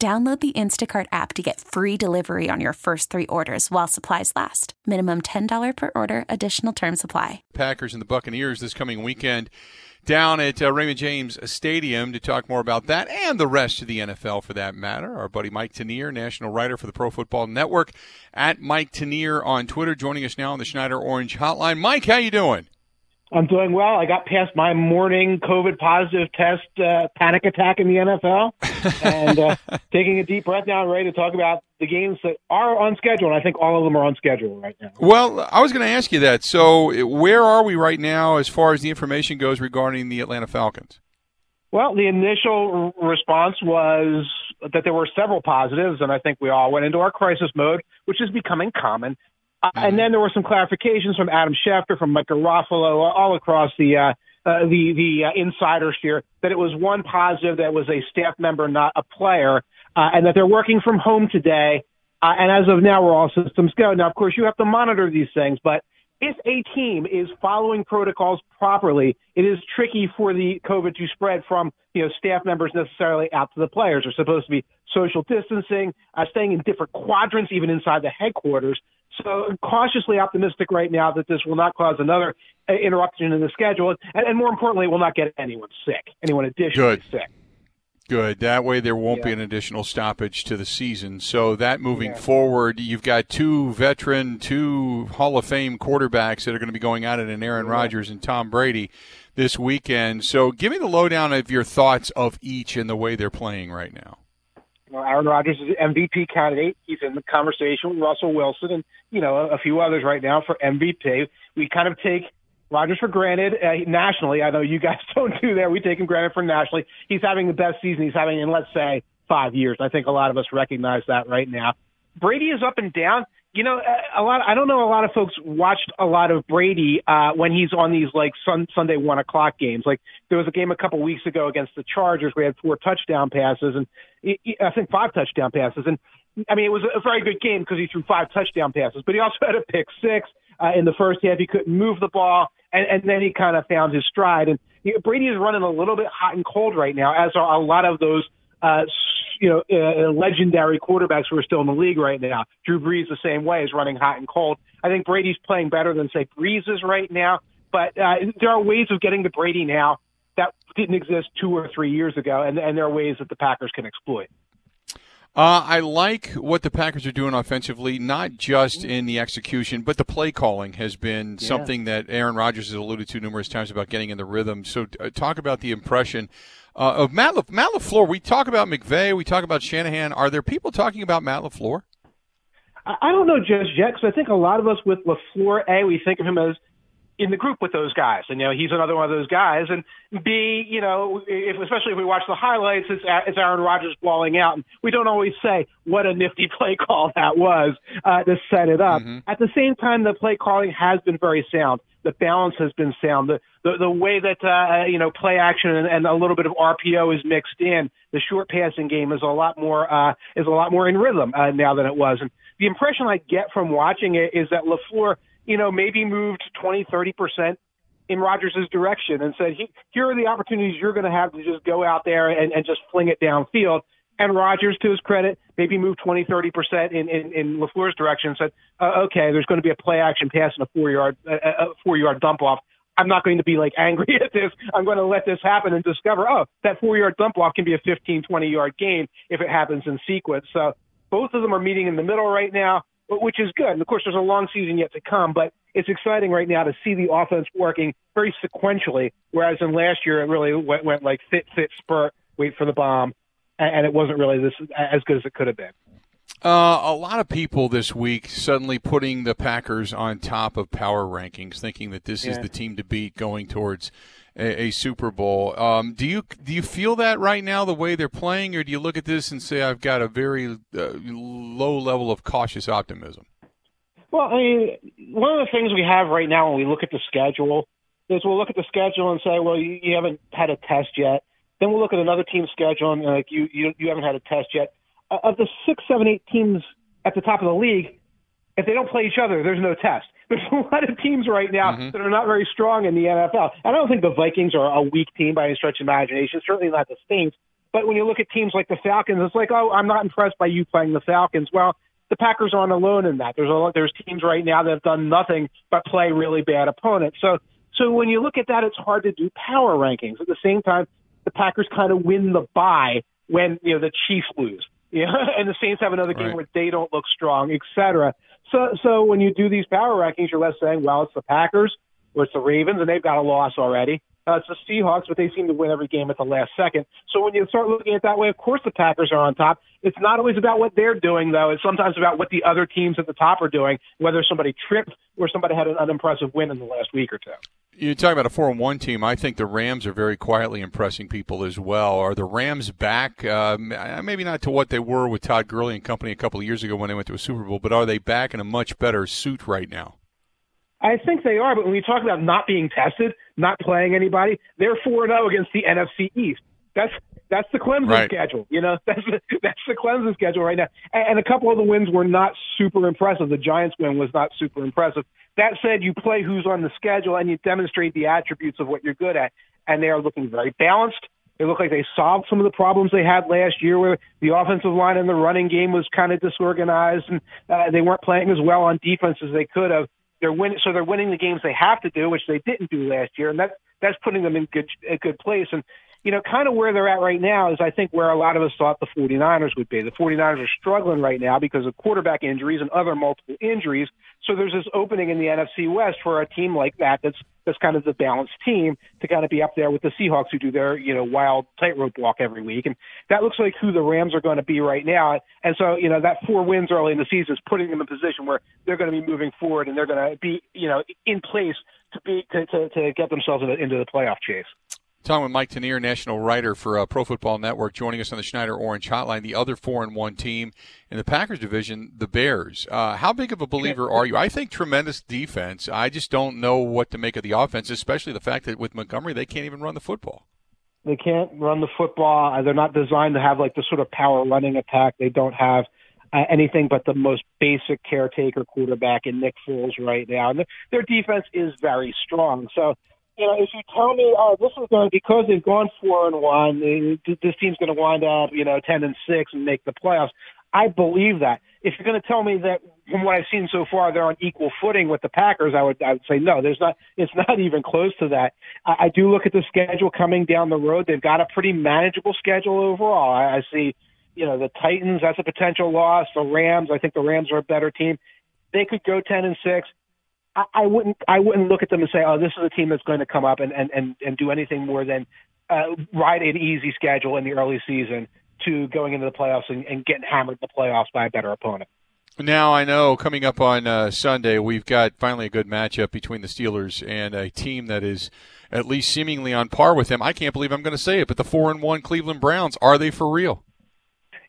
Download the Instacart app to get free delivery on your first three orders while supplies last. Minimum $10 per order, additional term supply. Packers and the Buccaneers this coming weekend down at uh, Raymond James Stadium to talk more about that and the rest of the NFL for that matter. Our buddy Mike Tanier, national writer for the Pro Football Network, at Mike Tanier on Twitter, joining us now on the Schneider Orange Hotline. Mike, how you doing? I'm doing well. I got past my morning COVID positive test uh, panic attack in the NFL, and uh, taking a deep breath now. I'm ready to talk about the games that are on schedule, and I think all of them are on schedule right now. Well, I was going to ask you that. So, where are we right now as far as the information goes regarding the Atlanta Falcons? Well, the initial response was that there were several positives, and I think we all went into our crisis mode, which is becoming common. Uh, and then there were some clarifications from Adam Schefter, from Mike Garafolo, all across the uh, uh, the the uh, insiders here that it was one positive that was a staff member, not a player, uh, and that they're working from home today. Uh, and as of now, we're all systems go. Now, of course, you have to monitor these things, but if a team is following protocols properly, it is tricky for the COVID to spread from you know staff members necessarily out to the players. They're supposed to be social distancing, uh, staying in different quadrants, even inside the headquarters. So cautiously optimistic right now that this will not cause another uh, interruption in the schedule, and, and more importantly, will not get anyone sick, anyone additionally Good. sick. Good. That way, there won't be an additional stoppage to the season. So that moving Yeah. forward, you've got two veteran, two Hall of Fame quarterbacks that are going to be going at it, in Aaron Rodgers and Tom Brady this weekend. So give me the lowdown of your thoughts of each and the way they're playing right now. Well, Aaron Rodgers is an MVP candidate. He's in the conversation with Russell Wilson and you know a few others right now for MVP. We kind of take Rodgers for granted uh, nationally. I know you guys don't do that. We take him granted for nationally. He's having the best season he's having in let's say five years. I think a lot of us recognize that right now. Brady is up and down. You know, a lot. I don't know. A lot of folks watched a lot of Brady uh, when he's on these like sun, Sunday one o'clock games. Like there was a game a couple weeks ago against the Chargers. We had four touchdown passes and I think five touchdown passes. And I mean, it was a very good game because he threw five touchdown passes. But he also had a pick six uh, in the first half. He couldn't move the ball, and, and then he kind of found his stride. And know, Brady is running a little bit hot and cold right now, as are a lot of those uh, you know, uh, legendary quarterbacks who are still in the league right now. Drew Brees the same way is running hot and cold. I think Brady's playing better than say Brees is right now, but uh, there are ways of getting to Brady now that didn't exist two or three years ago, and, and there are ways that the Packers can exploit. Uh, I like what the Packers are doing offensively, not just in the execution, but the play calling has been something that Aaron Rodgers has alluded to numerous times about getting in the rhythm. So, uh, talk about the impression uh, of Matt, La- Matt LaFleur. We talk about McVay, we talk about Shanahan. Are there people talking about Matt LaFleur? I I don't know just yet because I think a lot of us with Lafleur, a we think of him as in the group with those guys, and you know he's another one of those guys. And b, you know, if, especially if we watch the highlights, it's it's Aaron Rodgers balling out, and we don't always say what a nifty play call that was uh, to set it up. At the same time, the play calling has been very sound. The balance has been sound. The the, the way that uh, you know play action and, and a little bit of RPO is mixed in. The short passing game is a lot more uh, is a lot more in rhythm uh, now than it was. And the impression I get from watching it is that Lafleur, you know, maybe moved 20, 30 percent in Rodgers' direction and said, "Here are the opportunities you're going to have to just go out there and, and just fling it downfield." And Rodgers, to his credit, maybe moved 20, 30 percent in in, in Lafleur's direction. and Said, uh, "Okay, there's going to be a play action pass and a four yard a, a four yard dump off. I'm not going to be like angry at this. I'm going to let this happen and discover, oh, that four yard dump off can be a 15, 20 yard gain if it happens in sequence. So Both of them are meeting in the middle right now, which is good. And of course, there's a long season yet to come, but it's exciting right now to see the offense working very sequentially. Whereas in last year, it really went, went like fit, fit, spurt, wait for the bomb, and it wasn't really this as good as it could have been. Uh, a lot of people this week suddenly putting the Packers on top of power rankings, thinking that this yeah. is the team to beat going towards a, a Super Bowl. Um, do you do you feel that right now the way they're playing, or do you look at this and say I've got a very uh, low level of cautious optimism? Well, I mean, one of the things we have right now when we look at the schedule is we'll look at the schedule and say, well, you, you haven't had a test yet. Then we'll look at another team's schedule and like you, you you haven't had a test yet of the six, seven, eight teams at the top of the league, if they don't play each other, there's no test. There's a lot of teams right now mm-hmm. that are not very strong in the NFL. I don't think the Vikings are a weak team by any stretch of imagination. Certainly not the Saints. But when you look at teams like the Falcons, it's like, oh, I'm not impressed by you playing the Falcons. Well, the Packers aren't alone in that. There's a lot, there's teams right now that have done nothing but play really bad opponents. So so when you look at that, it's hard to do power rankings. At the same time, the Packers kind of win the bye when you know the Chiefs lose. Yeah, and the Saints have another game right. where they don't look strong, et cetera. So, so when you do these power rankings, you're less saying, well, it's the Packers or it's the Ravens, and they've got a loss already. Uh, it's the Seahawks, but they seem to win every game at the last second. So when you start looking at it that way, of course the Packers are on top. It's not always about what they're doing, though. It's sometimes about what the other teams at the top are doing, whether somebody tripped or somebody had an unimpressive win in the last week or two. You're talking about a four and one team. I think the Rams are very quietly impressing people as well. Are the Rams back? Uh, maybe not to what they were with Todd Gurley and company a couple of years ago when they went to a Super Bowl, but are they back in a much better suit right now? I think they are, but when you talk about not being tested, not playing anybody, they're four and zero oh against the NFC East. That's that's the Clemson right. schedule. You know, that's the, that's the Clemson schedule right now. And, and a couple of the wins were not super impressive. The Giants win was not super impressive. That said, you play who's on the schedule and you demonstrate the attributes of what you're good at, and they are looking very balanced. They look like they solved some of the problems they had last year, where the offensive line and the running game was kind of disorganized, and uh, they weren't playing as well on defense as they could have. They're winning, so they're winning the games they have to do, which they didn't do last year, and that's that's putting them in good a good place. And you know, kind of where they're at right now is I think where a lot of us thought the 49ers would be. The 49ers are struggling right now because of quarterback injuries and other multiple injuries. So there's this opening in the NFC West for a team like that that's that's kind of the balanced team to kind of be up there with the Seahawks who do their, you know, wild tightrope walk every week. And that looks like who the Rams are going to be right now. And so, you know, that four wins early in the season is putting them in a position where they're going to be moving forward and they're going to be, you know, in place to be to, to, to get themselves into, into the playoff chase. Talking with Mike Tanier, national writer for uh, Pro Football Network, joining us on the Schneider Orange Hotline. The other four and one team in the Packers division, the Bears. Uh, how big of a believer are you? I think tremendous defense. I just don't know what to make of the offense, especially the fact that with Montgomery they can't even run the football. They can't run the football. Uh, they're not designed to have like the sort of power running attack. They don't have uh, anything but the most basic caretaker quarterback in Nick Foles right now. And their defense is very strong. So you know, if you tell me, oh, this is going because they've gone four and one, this team's going to wind up, you know, ten and six and make the playoffs. I believe that. If you're going to tell me that from what I've seen so far, they're on equal footing with the Packers, I would I would say no. There's not. It's not even close to that. I, I do look at the schedule coming down the road. They've got a pretty manageable schedule overall. I, I see, you know, the Titans. That's a potential loss. The Rams. I think the Rams are a better team. They could go ten and six. I, I wouldn't I wouldn't look at them and say, oh, this is a team that's going to come up and and and, and do anything more than uh, ride an easy schedule in the early season to going into the playoffs and, and getting hammered in the playoffs by a better opponent. Now I know coming up on uh, Sunday we've got finally a good matchup between the Steelers and a team that is at least seemingly on par with them. I can't believe I'm going to say it, but the four and one Cleveland Browns are they for real?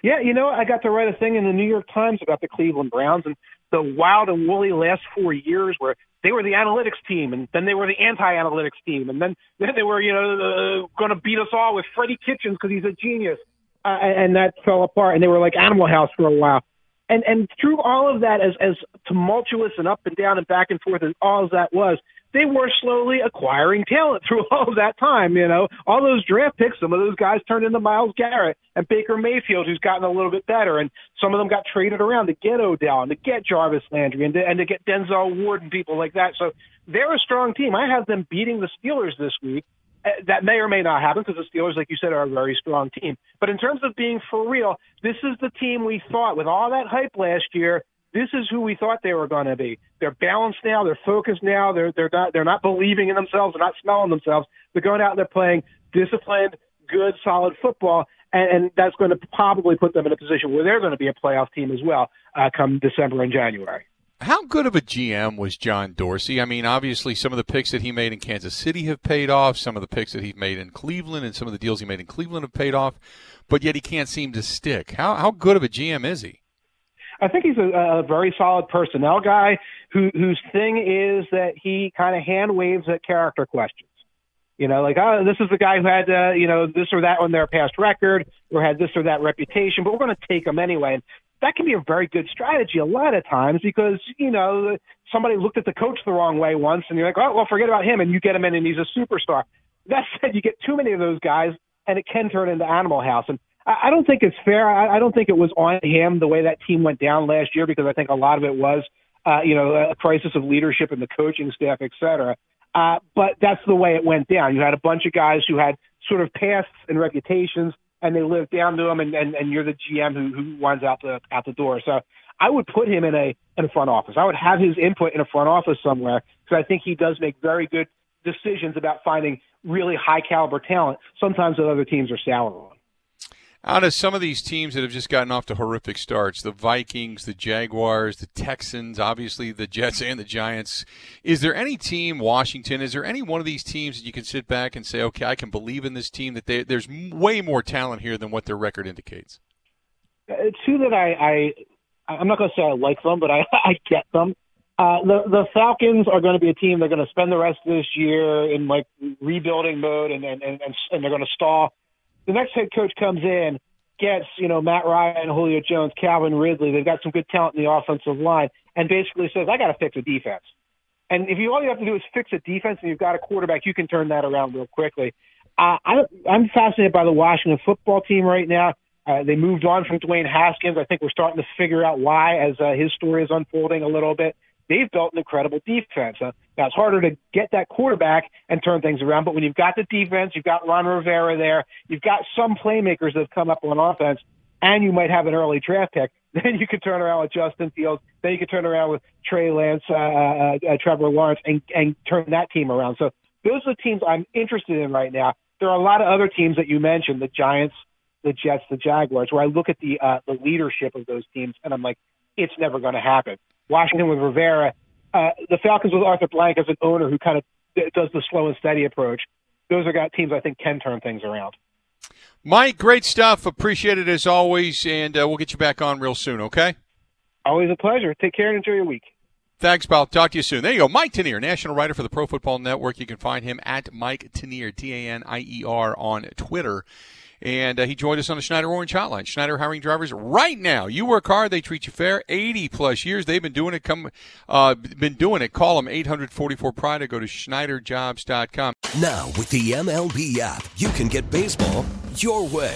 Yeah, you know, I got to write a thing in the New York Times about the Cleveland Browns, and the wild and woolly last four years where they were the analytics team and then they were the anti-analytics team and then, then they were, you know, uh, going to beat us all with Freddie Kitchens because he's a genius. Uh, and that fell apart and they were like Animal House for a while. And, and through all of that, as, as tumultuous and up and down and back and forth as all of that was, they were slowly acquiring talent through all of that time. You know, all those draft picks, some of those guys turned into Myles Garrett and Baker Mayfield, who's gotten a little bit better, and some of them got traded around to get Odell and to get Jarvis Landry and to, and to get Denzel Ward and people like that. So they're a strong team. I have them beating the Steelers this week. Uh, that may or may not happen because the Steelers, like you said, are a very strong team. But in terms of being for real, this is the team we thought with all that hype last year. This is who we thought they were going to be. They're balanced now. They're focused now. They're they're not they're not believing in themselves. They're not smelling themselves. They're going out and they're playing disciplined, good, solid football, and, and that's going to probably put them in a position where they're going to be a playoff team as well uh, come December and January. How good of a GM was John Dorsey? I mean, obviously, some of the picks that he made in Kansas City have paid off. Some of the picks that he made in Cleveland and some of the deals he made in Cleveland have paid off, but yet he can't seem to stick. How how good of a GM is he? I think he's a, a very solid personnel guy who, whose thing is that he kind of hand waves at character questions. You know, like, oh, this is the guy who had, uh, you know, this or that on their past record or had this or that reputation, but we're going to take him anyway. And that can be a very good strategy a lot of times because, you know, somebody looked at the coach the wrong way once and you're like, oh, well, forget about him and you get him in and he's a superstar. That said, you get too many of those guys and it can turn into Animal House. And I, don't think it's fair. I, don't think it was on him the way that team went down last year because I think a lot of it was, uh, you know, a crisis of leadership in the coaching staff, et cetera. Uh, but that's the way it went down. You had a bunch of guys who had sort of pasts and reputations and they live down to him, and, and, and you're the GM who, who winds out the out the door. So I would put him in a in a front office. I would have his input in a front office somewhere because I think he does make very good decisions about finding really high caliber talent. Sometimes that other teams are sour on out of some of these teams that have just gotten off to horrific starts, the Vikings, the Jaguars, the Texans, obviously the Jets and the Giants, is there any team, Washington, is there any one of these teams that you can sit back and say, okay, I can believe in this team that they, there's way more talent here than what their record indicates? Uh, two that I, I I'm not going to say I like them, but I, I get them. Uh, the the Falcons are going to be a team. They're going to spend the rest of this year in like rebuilding mode, and and and, and they're going to stall the next head coach comes in, gets, you know, Matt Ryan, Julio Jones, Calvin Ridley. They've got some good talent in the offensive line, and basically says, I got to fix a defense. And if you all you have to do is fix a defense and you've got a quarterback, you can turn that around real quickly. Uh, I, I'm fascinated by the Washington football team right now. Uh, they moved on from Dwayne Haskins. I think we're starting to figure out why as uh, his story is unfolding a little bit they've built an incredible defense. Uh, now it's harder to get that quarterback and turn things around, but when you've got the defense, you've got Ron Rivera there, you've got some playmakers that have come up on offense, and you might have an early draft pick. Then you could turn around with Justin Fields. Then you could turn around with Trey Lance, uh, uh, uh, Trevor Lawrence, and and turn that team around. So those are the teams I'm interested in right now. There are a lot of other teams that you mentioned, the Giants, the Jets, the Jaguars, where I look at the uh, the leadership of those teams and I'm like, it's never going to happen. Washington with Rivera, uh, the Falcons with Arthur Blank as an owner who kind of does the slow and steady approach. Those are got teams I think can turn things around. Mike, great stuff. Appreciate it as always, and uh, we'll get you back on real soon. Okay. Always a pleasure. Take care and enjoy your week. Thanks, pal. Talk to you soon. There you go. Mike Tanier, national writer for the Pro Football Network. You can find him at Mike Tanier, T A N I E R, on Twitter and uh, he joined us on the Schneider Orange Hotline. Schneider hiring drivers right now. You work hard, they treat you fair. 80 plus years they've been doing it. Come, uh, been doing it. Call them 844 Pride or go to SchneiderJobs.com. Now with the MLB app, you can get baseball your way.